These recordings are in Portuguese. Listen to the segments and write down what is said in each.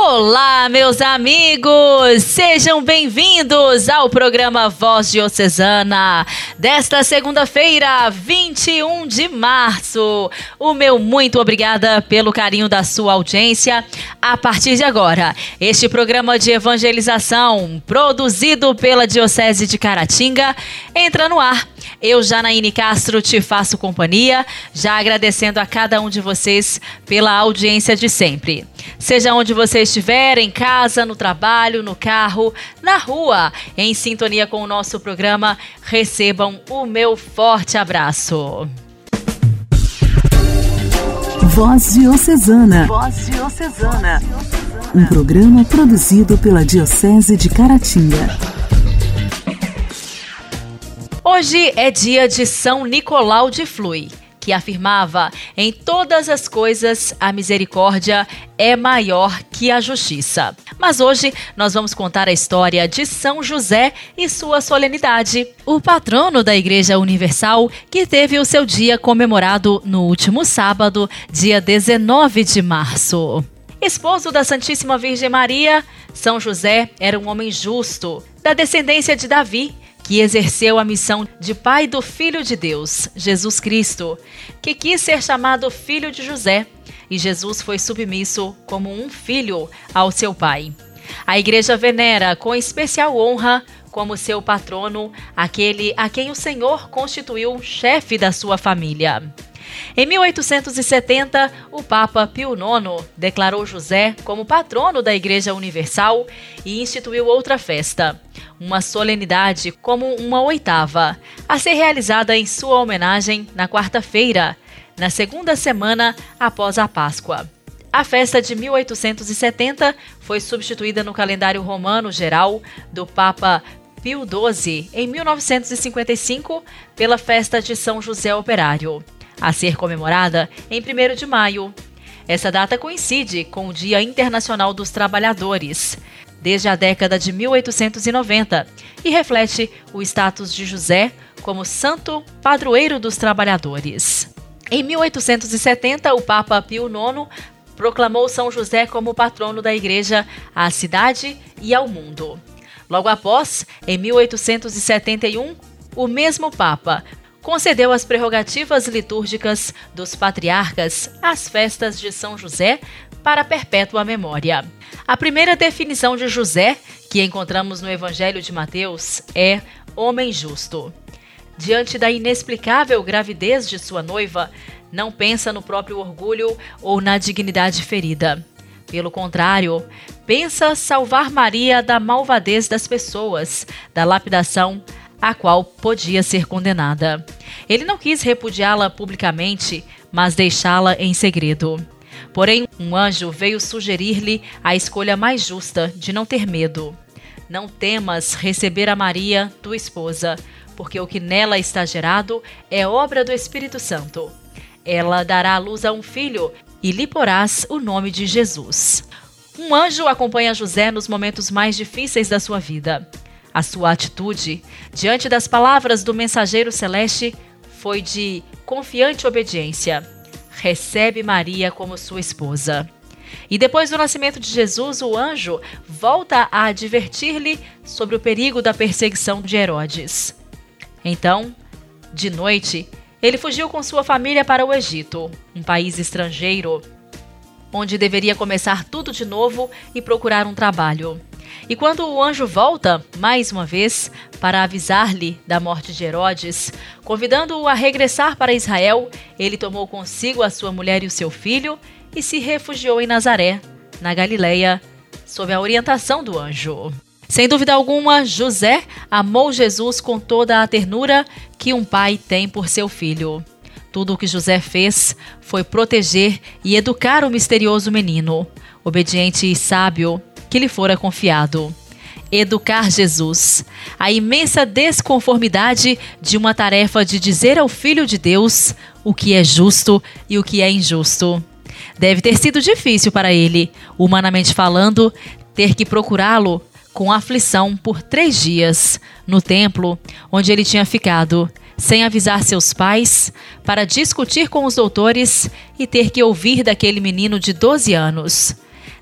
Olá, meus amigos! Sejam bem-vindos ao programa Voz Diocesana desta segunda-feira, 21 de março. O meu muito obrigada pelo carinho da sua audiência. A partir de agora, este programa de evangelização, produzido pela Diocese de Caratinga, entra no ar. Eu, Janaíne Castro, te faço companhia, já agradecendo a cada um de vocês pela audiência de sempre. Seja onde você estiver, em casa, no trabalho, no carro, na rua, em sintonia com o nosso programa, recebam o meu forte abraço. Voz Diocesana. Voz Diocesana. Um programa produzido pela Diocese de Caratinga. Hoje é dia de São Nicolau de Flui que afirmava: em todas as coisas a misericórdia é maior que a justiça. Mas hoje nós vamos contar a história de São José e sua solenidade, o patrono da Igreja Universal, que teve o seu dia comemorado no último sábado, dia 19 de março. Esposo da Santíssima Virgem Maria, São José era um homem justo, da descendência de Davi que exerceu a missão de pai do Filho de Deus, Jesus Cristo, que quis ser chamado filho de José, e Jesus foi submisso como um filho ao seu pai. A igreja venera com especial honra como seu patrono aquele a quem o Senhor constituiu chefe da sua família. Em 1870, o Papa Pio IX declarou José como patrono da Igreja Universal e instituiu outra festa, uma solenidade como uma oitava, a ser realizada em sua homenagem na quarta-feira, na segunda semana após a Páscoa. A festa de 1870 foi substituída no calendário romano geral do Papa Pio XII em 1955 pela festa de São José Operário a ser comemorada em 1 de maio. Essa data coincide com o Dia Internacional dos Trabalhadores, desde a década de 1890, e reflete o status de José como santo padroeiro dos trabalhadores. Em 1870, o Papa Pio IX proclamou São José como patrono da Igreja à cidade e ao mundo. Logo após, em 1871, o mesmo Papa concedeu as prerrogativas litúrgicas dos patriarcas às festas de São José para perpétua memória. A primeira definição de José, que encontramos no Evangelho de Mateus, é homem justo. Diante da inexplicável gravidez de sua noiva, não pensa no próprio orgulho ou na dignidade ferida. Pelo contrário, pensa salvar Maria da malvadez das pessoas, da lapidação, a qual podia ser condenada. Ele não quis repudiá-la publicamente, mas deixá-la em segredo. Porém, um anjo veio sugerir-lhe a escolha mais justa de não ter medo. Não temas receber a Maria, tua esposa, porque o que nela está gerado é obra do Espírito Santo. Ela dará à luz a um filho e lhe porás o nome de Jesus. Um anjo acompanha José nos momentos mais difíceis da sua vida. A sua atitude, diante das palavras do mensageiro celeste, foi de confiante obediência. Recebe Maria como sua esposa. E depois do nascimento de Jesus, o anjo volta a advertir-lhe sobre o perigo da perseguição de Herodes. Então, de noite, ele fugiu com sua família para o Egito, um país estrangeiro, onde deveria começar tudo de novo e procurar um trabalho. E quando o anjo volta, mais uma vez, para avisar-lhe da morte de Herodes, convidando-o a regressar para Israel, ele tomou consigo a sua mulher e o seu filho e se refugiou em Nazaré, na Galileia, sob a orientação do anjo. Sem dúvida alguma, José amou Jesus com toda a ternura que um pai tem por seu filho. Tudo o que José fez foi proteger e educar o misterioso menino. Obediente e sábio, que lhe fora confiado. Educar Jesus. A imensa desconformidade de uma tarefa de dizer ao Filho de Deus o que é justo e o que é injusto. Deve ter sido difícil para ele, humanamente falando, ter que procurá-lo com aflição por três dias no templo onde ele tinha ficado, sem avisar seus pais, para discutir com os doutores e ter que ouvir daquele menino de 12 anos.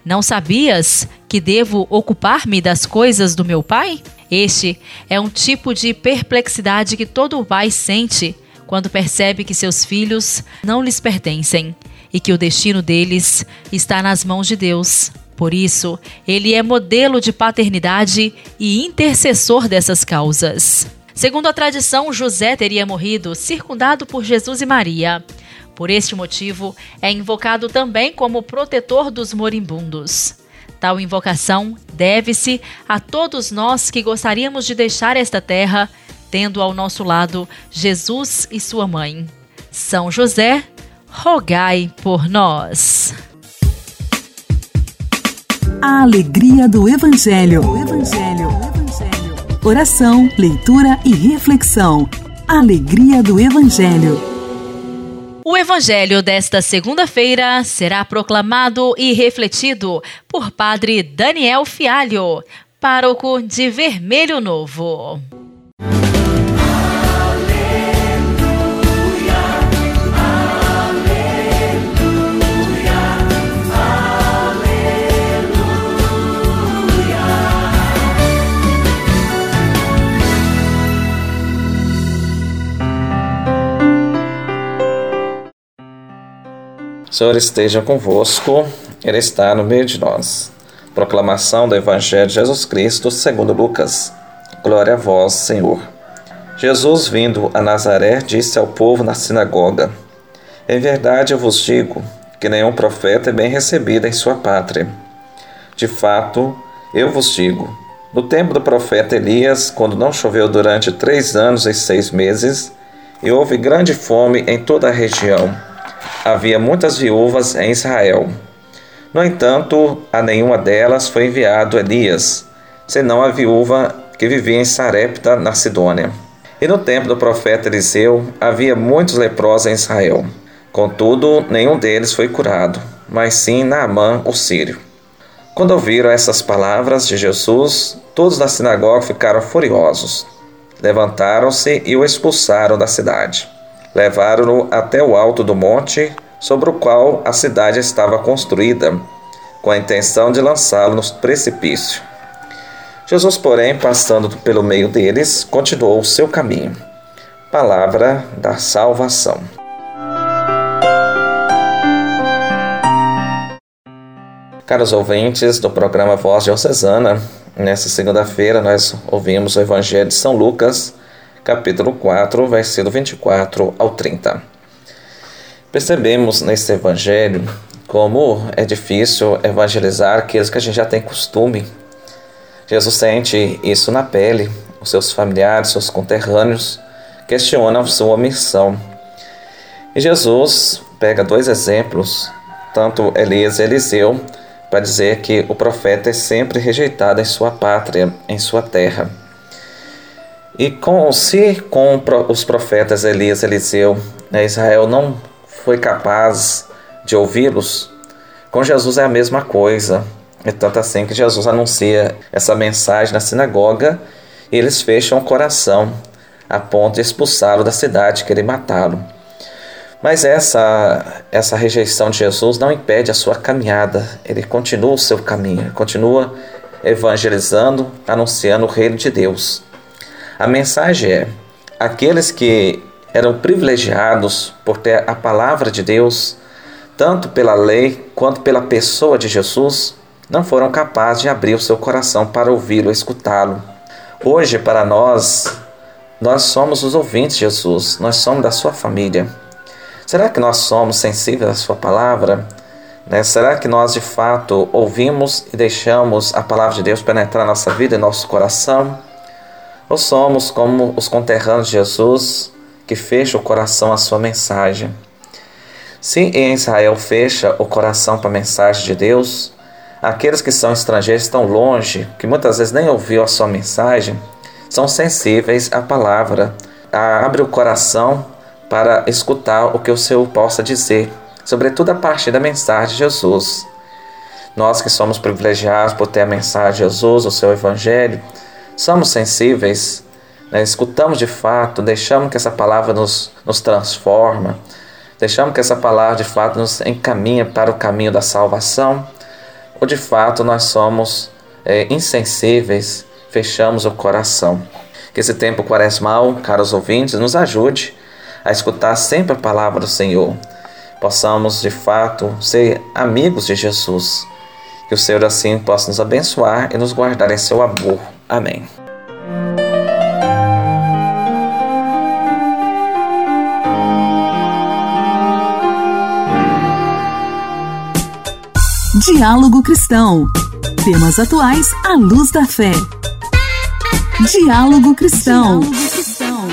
Não sabias que devo ocupar-me das coisas do meu pai? Este é um tipo de perplexidade que todo pai sente quando percebe que seus filhos não lhes pertencem e que o destino deles está nas mãos de Deus. Por isso, ele é modelo de paternidade e intercessor dessas causas. Segundo a tradição, José teria morrido circundado por Jesus e Maria. Por este motivo, é invocado também como protetor dos moribundos. Tal invocação deve-se a todos nós que gostaríamos de deixar esta terra, tendo ao nosso lado Jesus e sua mãe. São José, rogai por nós. A alegria do Evangelho. O Evangelho. Evangelho. Oração, leitura e reflexão. Alegria do Evangelho. O Evangelho desta segunda-feira será proclamado e refletido por Padre Daniel Fialho, pároco de Vermelho Novo. Senhor esteja convosco, Ele está no meio de nós. Proclamação do Evangelho de Jesus Cristo segundo Lucas. Glória a vós, Senhor. Jesus, vindo a Nazaré, disse ao povo na sinagoga: Em verdade eu vos digo que nenhum profeta é bem recebido em sua pátria. De fato, eu vos digo: no tempo do profeta Elias, quando não choveu durante três anos e seis meses, e houve grande fome em toda a região, havia muitas viúvas em Israel. No entanto, a nenhuma delas foi enviado Elias, senão a viúva que vivia em Sarepta, na Sidônia. E no tempo do profeta Eliseu havia muitos leprosos em Israel. Contudo, nenhum deles foi curado, mas sim Naamã, o sírio. Quando ouviram essas palavras de Jesus, todos da sinagoga ficaram furiosos. Levantaram-se e o expulsaram da cidade. Levaram-no até o alto do monte sobre o qual a cidade estava construída, com a intenção de lançá-lo no precipício. Jesus, porém, passando pelo meio deles, continuou o seu caminho. Palavra da salvação. Caros ouvintes do programa Voz Diocesana, nesta segunda-feira nós ouvimos o Evangelho de São Lucas, capítulo 4, versículo 24 ao 30. Percebemos nesse evangelho como é difícil evangelizar aqueles que a gente já tem costume. Jesus sente isso na pele, os seus familiares, seus conterrâneos questionam sua missão. E Jesus pega dois exemplos, tanto Elias e Eliseu, para dizer que o profeta é sempre rejeitado em sua pátria, em sua terra. E com, se com os profetas Elias e Eliseu, né, Israel não foi capaz de ouvi-los, com Jesus é a mesma coisa. É tanto assim que Jesus anuncia essa mensagem na sinagoga e eles fecham o coração a ponto de expulsá-lo da cidade, querer matá-lo. Mas essa, essa rejeição de Jesus não impede a sua caminhada, ele continua o seu caminho, continua evangelizando, anunciando o reino de Deus. A mensagem é: aqueles que eram privilegiados por ter a palavra de Deus, tanto pela lei quanto pela pessoa de Jesus, não foram capazes de abrir o seu coração para ouvi-lo, escutá-lo. Hoje, para nós, nós somos os ouvintes de Jesus, nós somos da sua família. Será que nós somos sensíveis à sua palavra? Né? Será que nós de fato ouvimos e deixamos a palavra de Deus penetrar nossa vida e nosso coração? Ou somos como os conterrâneos de Jesus, que fecha o coração à sua mensagem? Se em Israel fecha o coração para a mensagem de Deus, aqueles que são estrangeiros estão longe, que muitas vezes nem ouviu a sua mensagem, são sensíveis à palavra, abre o coração para escutar o que o Senhor possa dizer, sobretudo a partir da mensagem de Jesus. Nós que somos privilegiados por ter a mensagem de Jesus, o seu Evangelho, somos sensíveis, né? escutamos de fato, deixamos que essa palavra nos, nos transforma, deixamos que essa palavra de fato nos encaminha para o caminho da salvação, ou de fato nós somos é, insensíveis, fechamos o coração. Que esse tempo quaresmal, caros ouvintes, nos ajude a escutar sempre a palavra do Senhor. Possamos de fato ser amigos de Jesus que o Senhor assim possa nos abençoar e nos guardar em seu amor. Amém. Diálogo Cristão. Temas atuais à luz da fé. Diálogo Cristão. Diálogo Cristão.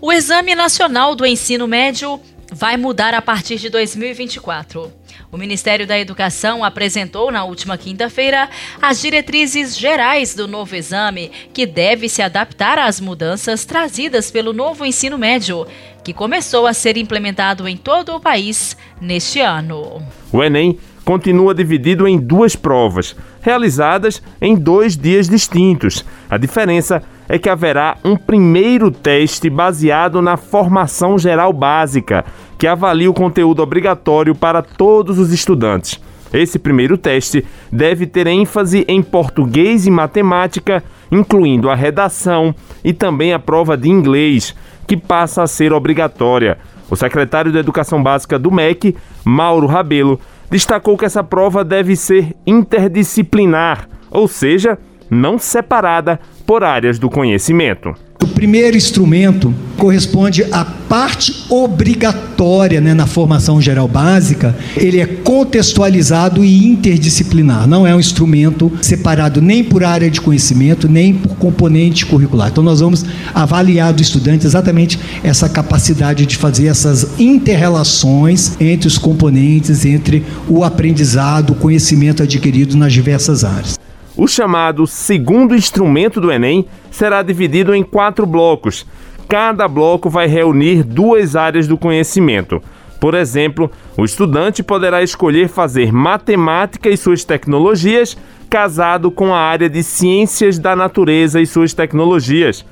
O Exame Nacional do Ensino Médio vai mudar a partir de 2024. O Ministério da Educação apresentou na última quinta-feira as diretrizes gerais do novo exame, que deve se adaptar às mudanças trazidas pelo novo ensino médio, que começou a ser implementado em todo o país neste ano. O Enem continua dividido em duas provas, realizadas em dois dias distintos. A diferença é que haverá um primeiro teste baseado na formação geral básica, que avalia o conteúdo obrigatório para todos os estudantes. Esse primeiro teste deve ter ênfase em português e matemática, incluindo a redação e também a prova de inglês, que passa a ser obrigatória. O secretário de Educação Básica do MEC, Mauro Rabelo, destacou que essa prova deve ser interdisciplinar, ou seja, não separada por áreas do conhecimento. O primeiro instrumento corresponde à parte obrigatória né, na formação geral básica. Ele é contextualizado e interdisciplinar. Não é um instrumento separado nem por área de conhecimento, nem por componente curricular. Então, nós vamos avaliar do estudante exatamente essa capacidade de fazer essas interrelações entre os componentes, entre o aprendizado, o conhecimento adquirido nas diversas áreas. O chamado segundo instrumento do Enem será dividido em quatro blocos. Cada bloco vai reunir duas áreas do conhecimento. Por exemplo, o estudante poderá escolher fazer matemática e suas tecnologias casado com a área de ciências da natureza e suas tecnologias.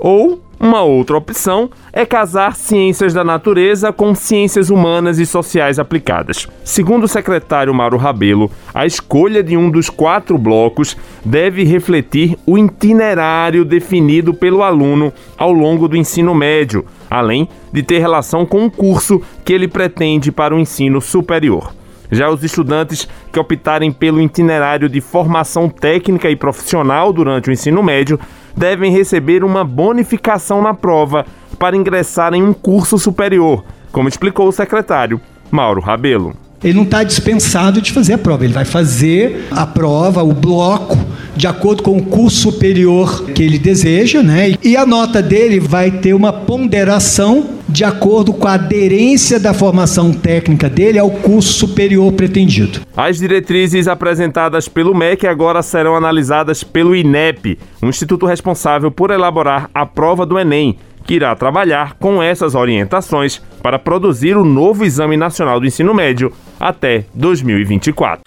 Ou uma outra opção é casar ciências da natureza com ciências humanas e sociais aplicadas. Segundo o secretário Mauro Rabelo, a escolha de um dos quatro blocos deve refletir o itinerário definido pelo aluno ao longo do ensino médio, além de ter relação com o curso que ele pretende para o ensino superior. Já os estudantes que optarem pelo itinerário de formação técnica e profissional durante o ensino médio devem receber uma bonificação na prova para ingressar em um curso superior, como explicou o secretário Mauro Rabelo. Ele não está dispensado de fazer a prova, ele vai fazer a prova, o bloco, de acordo com o curso superior que ele deseja, né? E a nota dele vai ter uma ponderação de acordo com a aderência da formação técnica dele ao curso superior pretendido. As diretrizes apresentadas pelo MEC agora serão analisadas pelo INEP, um instituto responsável por elaborar a prova do Enem que irá trabalhar com essas orientações para produzir o novo Exame Nacional do Ensino Médio até 2024.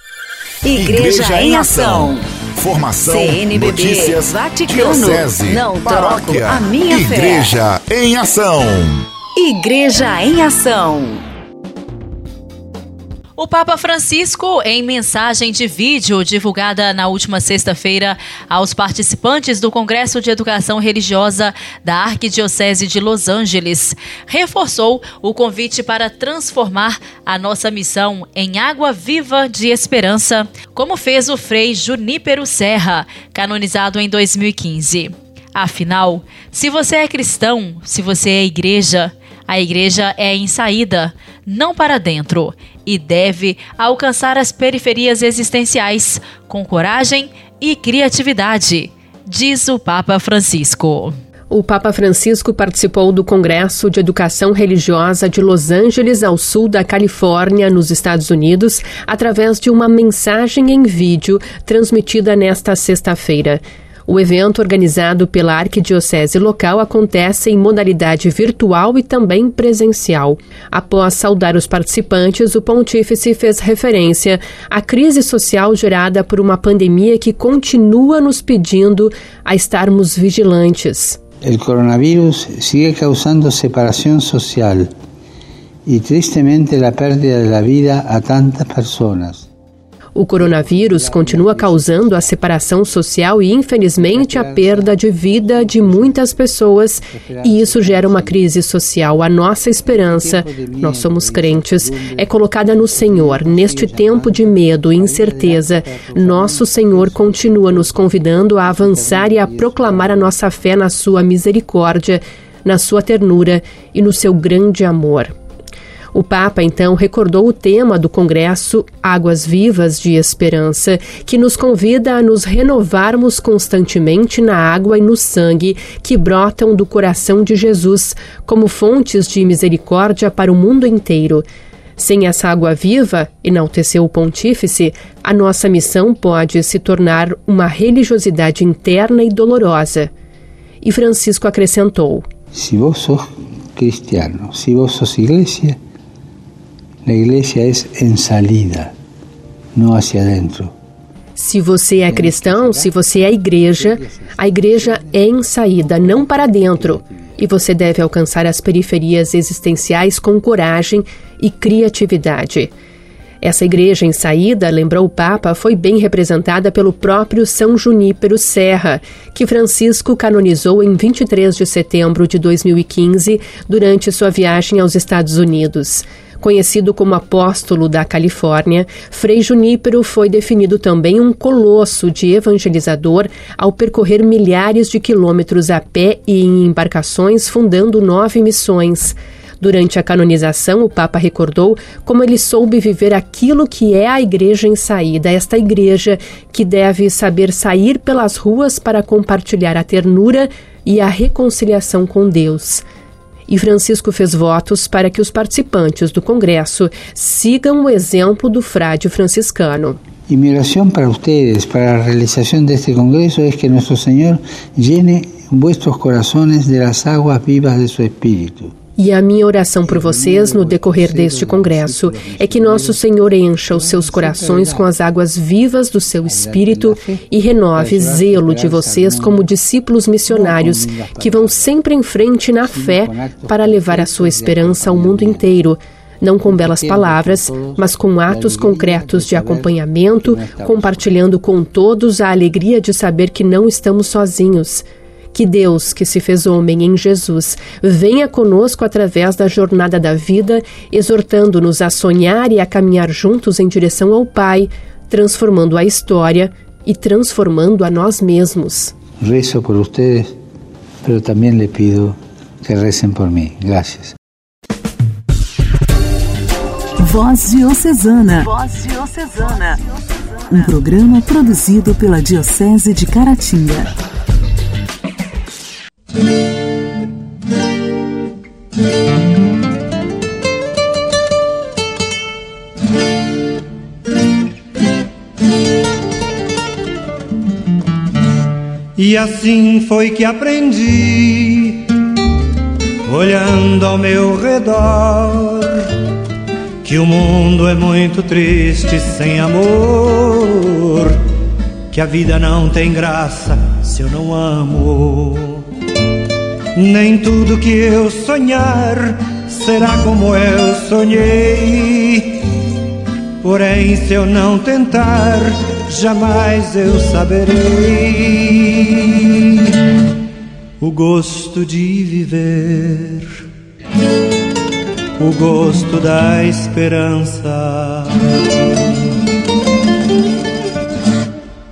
Igreja, Igreja em Ação. Formação, CNBB, notícias, Vaticano, diocese, não paróquia, a minha Igreja fé. em Ação. Igreja em Ação. O Papa Francisco, em mensagem de vídeo divulgada na última sexta-feira aos participantes do Congresso de Educação Religiosa da Arquidiocese de Los Angeles, reforçou o convite para transformar a nossa missão em água viva de esperança, como fez o Frei Junípero Serra, canonizado em 2015. Afinal, se você é cristão, se você é igreja, a igreja é em saída, não para dentro, e deve alcançar as periferias existenciais com coragem e criatividade, diz o Papa Francisco. O Papa Francisco participou do Congresso de Educação Religiosa de Los Angeles, ao sul da Califórnia, nos Estados Unidos, através de uma mensagem em vídeo transmitida nesta sexta-feira. O evento, organizado pela Arquidiocese local, acontece em modalidade virtual e também presencial. Após saudar os participantes, o pontífice fez referência à crise social gerada por uma pandemia que continua nos pedindo a estarmos vigilantes. O coronavírus sigue causando separação social e tristemente a perda da vida a tantas pessoas. O coronavírus continua causando a separação social e, infelizmente, a perda de vida de muitas pessoas, e isso gera uma crise social. A nossa esperança, nós somos crentes, é colocada no Senhor. Neste tempo de medo e incerteza, nosso Senhor continua nos convidando a avançar e a proclamar a nossa fé na Sua misericórdia, na Sua ternura e no seu grande amor. O Papa então recordou o tema do Congresso Águas Vivas de Esperança, que nos convida a nos renovarmos constantemente na água e no sangue que brotam do coração de Jesus, como fontes de misericórdia para o mundo inteiro. Sem essa água viva, enalteceu o pontífice, a nossa missão pode se tornar uma religiosidade interna e dolorosa. E Francisco acrescentou: Se vos sos cristiano, se vos sos igreja, a igreja é em salida, não hacia dentro. Se você é cristão, se você é igreja, a igreja é em saída, não para dentro. E você deve alcançar as periferias existenciais com coragem e criatividade. Essa igreja em saída, lembrou o Papa, foi bem representada pelo próprio São Junípero Serra, que Francisco canonizou em 23 de setembro de 2015 durante sua viagem aos Estados Unidos. Conhecido como apóstolo da Califórnia, Frei Junípero foi definido também um colosso de evangelizador ao percorrer milhares de quilômetros a pé e em embarcações, fundando nove missões. Durante a canonização, o Papa recordou como ele soube viver aquilo que é a igreja em saída, esta igreja que deve saber sair pelas ruas para compartilhar a ternura e a reconciliação com Deus e Francisco fez votos para que os participantes do Congresso sigam o exemplo do frade franciscano. E minha oração para vocês, para a realização deste congresso, é que nosso Senhor llene vuestros corazones de las aguas vivas de seu Espírito e a minha oração por vocês no decorrer deste congresso é que nosso Senhor encha os seus corações com as águas vivas do seu espírito e renove zelo de vocês como discípulos missionários que vão sempre em frente na fé para levar a sua esperança ao mundo inteiro não com belas palavras, mas com atos concretos de acompanhamento, compartilhando com todos a alegria de saber que não estamos sozinhos. Que Deus, que se fez homem em Jesus, venha conosco através da jornada da vida, exortando-nos a sonhar e a caminhar juntos em direção ao Pai, transformando a história e transformando a nós mesmos. Rezo por vocês, mas também lhe pido que recem por mim. Graças. Voz Diocesana. Voz Diocesana. Um programa produzido pela Diocese de Caratinga. E assim foi que aprendi, olhando ao meu redor, que o mundo é muito triste sem amor, que a vida não tem graça se eu não amo. Nem tudo que eu sonhar será como eu sonhei. Porém, se eu não tentar, jamais eu saberei o gosto de viver, o gosto da esperança.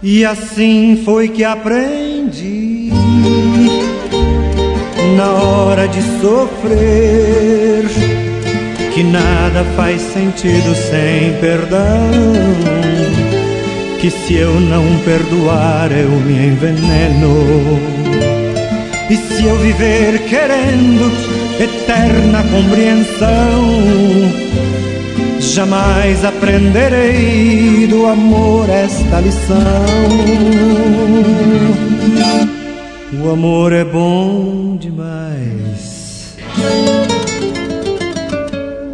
E assim foi que aprendi na hora de sofrer que nada faz sentido sem perdão. Que se eu não perdoar eu me enveneno. E se eu viver querendo eterna compreensão, jamais aprenderei do amor esta lição O amor é bom demais,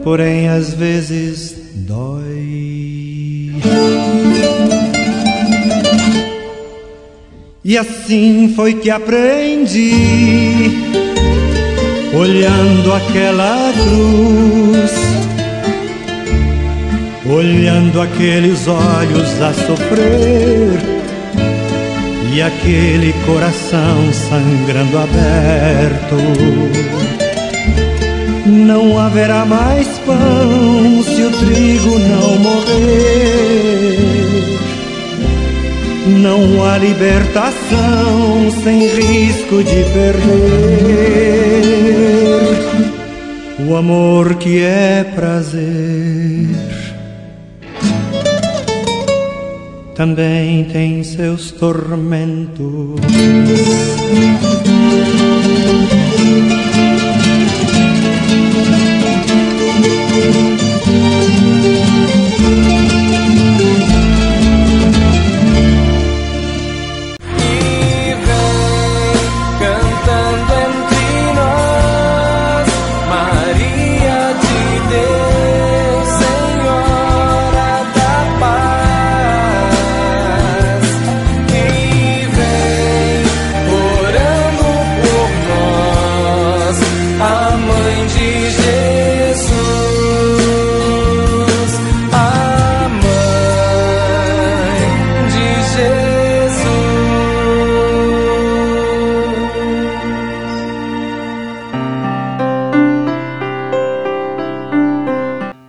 porém às vezes dói. E assim foi que aprendi, olhando aquela cruz, olhando aqueles olhos a sofrer e aquele coração sangrando aberto. Não haverá mais pão se o trigo não morrer. Não há libertação sem risco de perder o amor que é prazer. Também tem seus tormentos.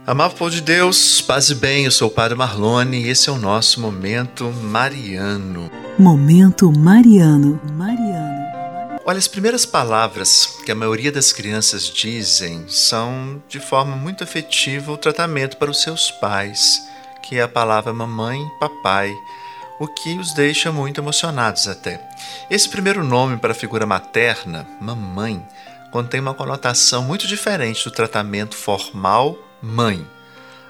Amado povo de Deus, paz e bem, eu sou o Padre Marlone e esse é o nosso Momento Mariano. Momento Mariano. Mariano. Olha, as primeiras palavras que a maioria das crianças dizem são, de forma muito afetiva, o tratamento para os seus pais, que é a palavra mamãe papai, o que os deixa muito emocionados até. Esse primeiro nome para a figura materna, mamãe, contém uma conotação muito diferente do tratamento formal mãe.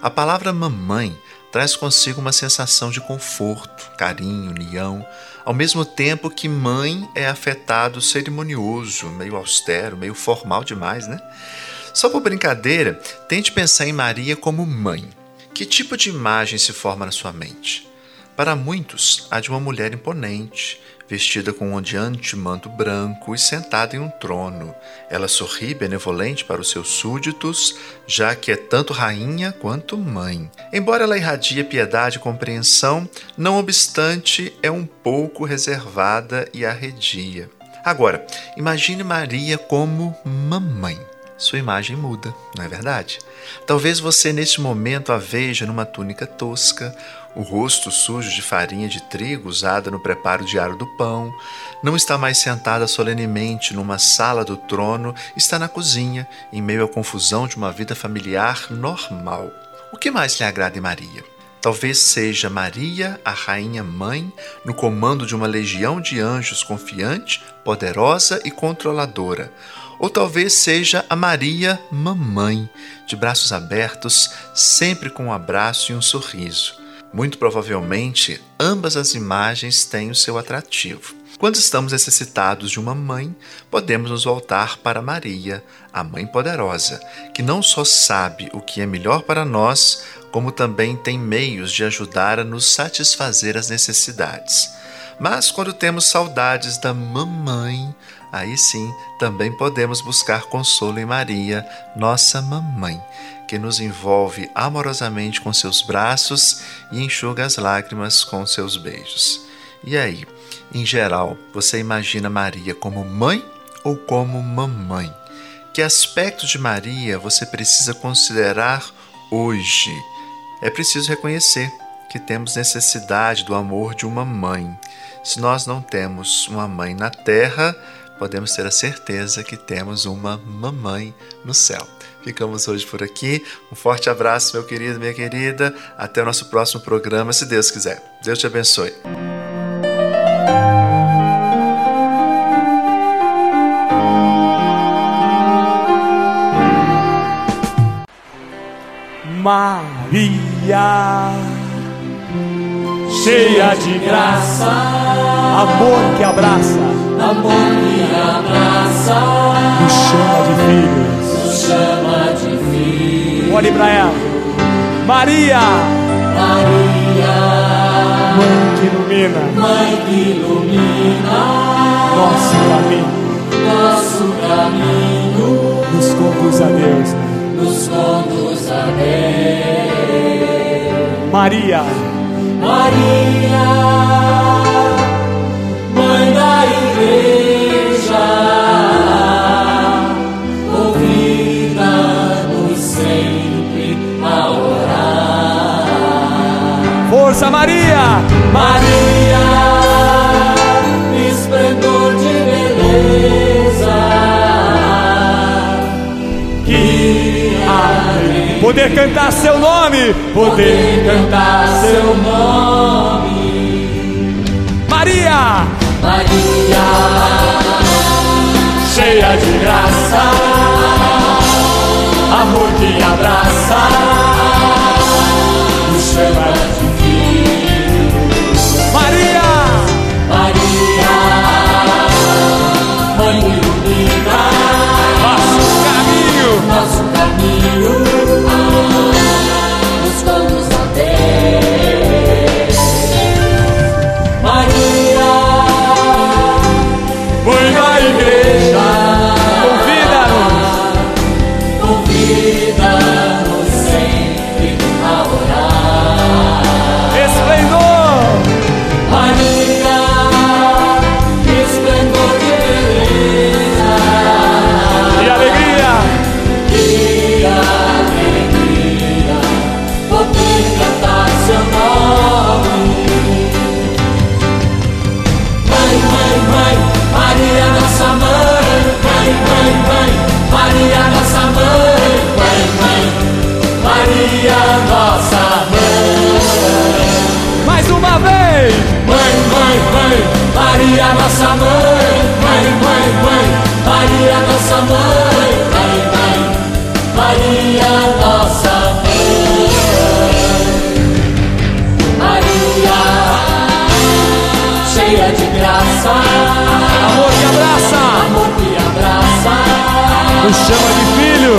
A palavra mamãe traz consigo uma sensação de conforto, carinho, união, ao mesmo tempo que mãe é afetado cerimonioso, meio austero, meio formal demais, né? Só por brincadeira, tente pensar em Maria como mãe. Que tipo de imagem se forma na sua mente? Para muitos, a de uma mulher imponente, vestida com um ondeante manto branco e sentada em um trono. Ela sorri benevolente para os seus súditos, já que é tanto rainha quanto mãe. Embora ela irradie piedade e compreensão, não obstante, é um pouco reservada e arredia. Agora, imagine Maria como mamãe sua imagem muda, não é verdade? Talvez você neste momento a veja numa túnica tosca, o rosto sujo de farinha de trigo usada no preparo diário do pão, não está mais sentada solenemente numa sala do trono, está na cozinha, em meio à confusão de uma vida familiar normal. O que mais lhe agrada em Maria? Talvez seja Maria, a Rainha Mãe, no comando de uma legião de anjos confiante, poderosa e controladora ou talvez seja a Maria Mamãe, de braços abertos, sempre com um abraço e um sorriso. Muito provavelmente, ambas as imagens têm o seu atrativo. Quando estamos necessitados de uma mãe, podemos nos voltar para Maria, a Mãe Poderosa, que não só sabe o que é melhor para nós, como também tem meios de ajudar a nos satisfazer as necessidades. Mas quando temos saudades da mamãe, aí sim também podemos buscar consolo em Maria, nossa mamãe, que nos envolve amorosamente com seus braços e enxuga as lágrimas com seus beijos. E aí, em geral, você imagina Maria como mãe ou como mamãe? Que aspectos de Maria você precisa considerar hoje? É preciso reconhecer que temos necessidade do amor de uma mãe. Se nós não temos uma mãe na terra, podemos ter a certeza que temos uma mamãe no céu. Ficamos hoje por aqui. Um forte abraço, meu querido, minha querida. Até o nosso próximo programa, se Deus quiser. Deus te abençoe. Maria cheia de graça, amor que abraça, amor que abraça, nos chama de filhos, nos chama de filhos. Olhe para ela, Maria, Maria, mãe que ilumina, mãe que ilumina. Nosso caminho, nosso caminho, nos conduz a Deus, nos conduz a Deus. Maria, Maria, Força Maria, Maria, esplendor de beleza, que abre, poder cantar seu nome, poder cantar seu nome. Maria, Maria, cheia de graça, amor que abraça,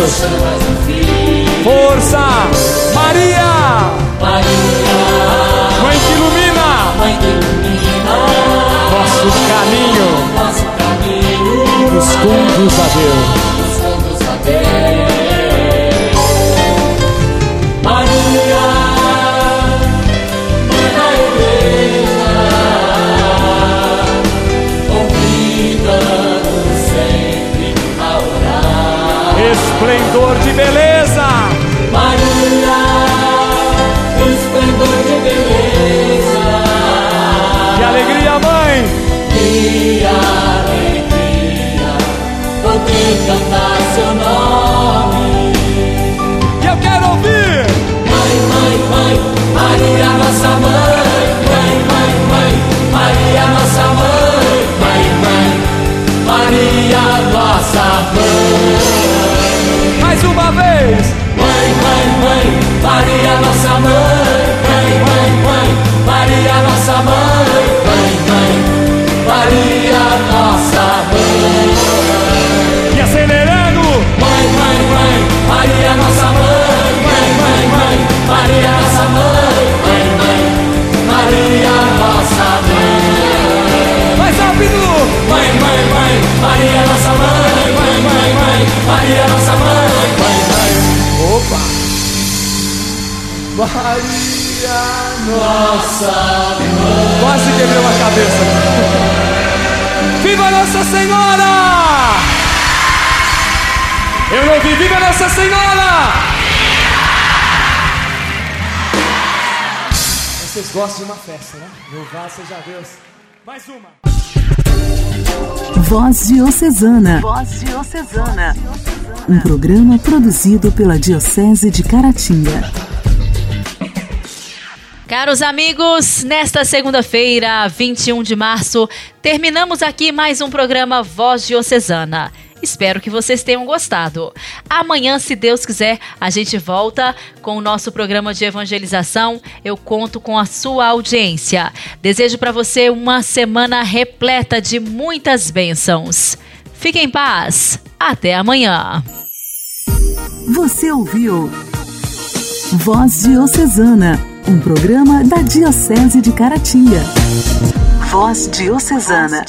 filhos, chama de filho. força, Maria, Maria, mãe que ilumina mãe que ilumina nosso caminho, nosso caminho. nos conduz a Deus. Esplendor de beleza, Maria, esplendor de beleza, que alegria, mãe, que alegria, poder cantar seu nome. Eu não vi, viva Nossa Senhora, vocês gostam de uma festa, né? Louvado seja Deus, mais uma. Voz Diocesana. Voz Diocesana. Um programa produzido pela Diocese de Caratinga. Caros amigos, nesta segunda-feira, 21 de março, terminamos aqui mais um programa Voz Diocesana. Espero que vocês tenham gostado. Amanhã, se Deus quiser, a gente volta com o nosso programa de evangelização. Eu conto com a sua audiência. Desejo para você uma semana repleta de muitas bênçãos. Fique em paz. Até amanhã. Você ouviu Voz Diocesana, um programa da Diocese de Caratinga. Voz Diocesana.